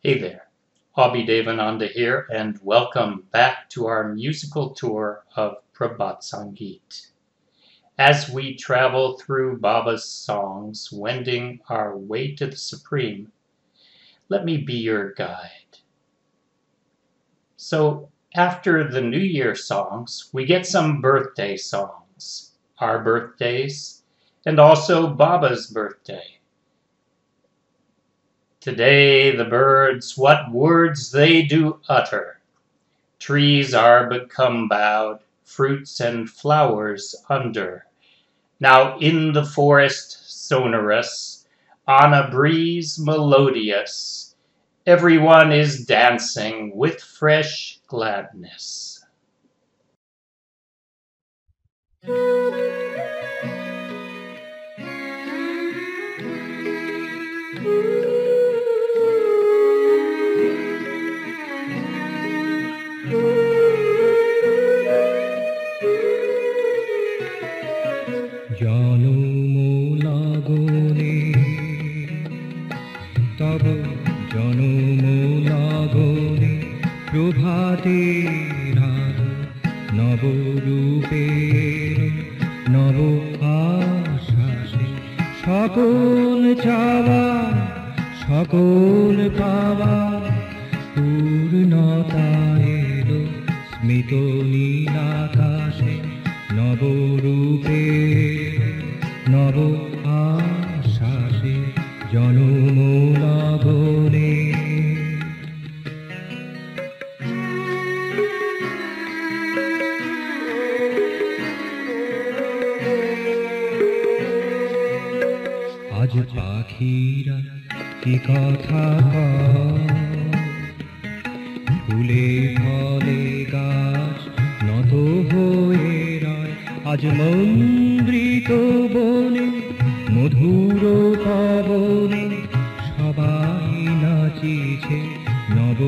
Hey there, Abhi Devananda here, and welcome back to our musical tour of Prabhat Sangeet. As we travel through Baba's songs, wending our way to the Supreme, let me be your guide. So, after the New Year songs, we get some birthday songs, our birthdays, and also Baba's birthday. Today the birds, what words they do utter! Trees are become bowed, fruits and flowers under. Now in the forest sonorous, on a breeze melodious, Every one is dancing with fresh gladness. তব জনমূলাগনে প্রভাতে নবরূপে নব আশ্বাসে। সকল চাওয়া, সকল পাওয়া পূর্ণতা এলো স্মিত নীলাকাশে নবরূপে নব আজ পাখিরা কি কথা ফুলে ফলে গাছ নত হয়ে রয়। আজ মন্দ্রিত বনে, মধুর পবনে সবাই নাচিছে নব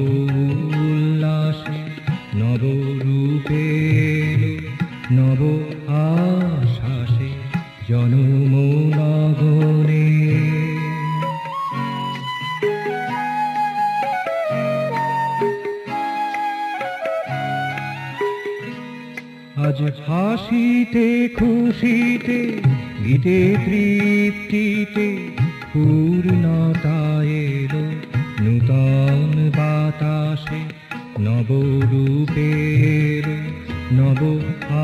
উল্লাসে, নব রূপে নব আশ্বাসে জনম আজ হাসিতে, খুশিতে গীতে তৃপ্তিতে পূর্ণতা এলো নূতন বাতাসে নবরূপের নব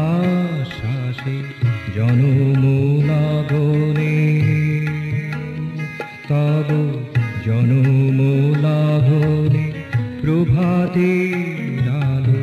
আশ্বাসে জনমূলগনে তব জনমূলগনে প্রভাতে আলো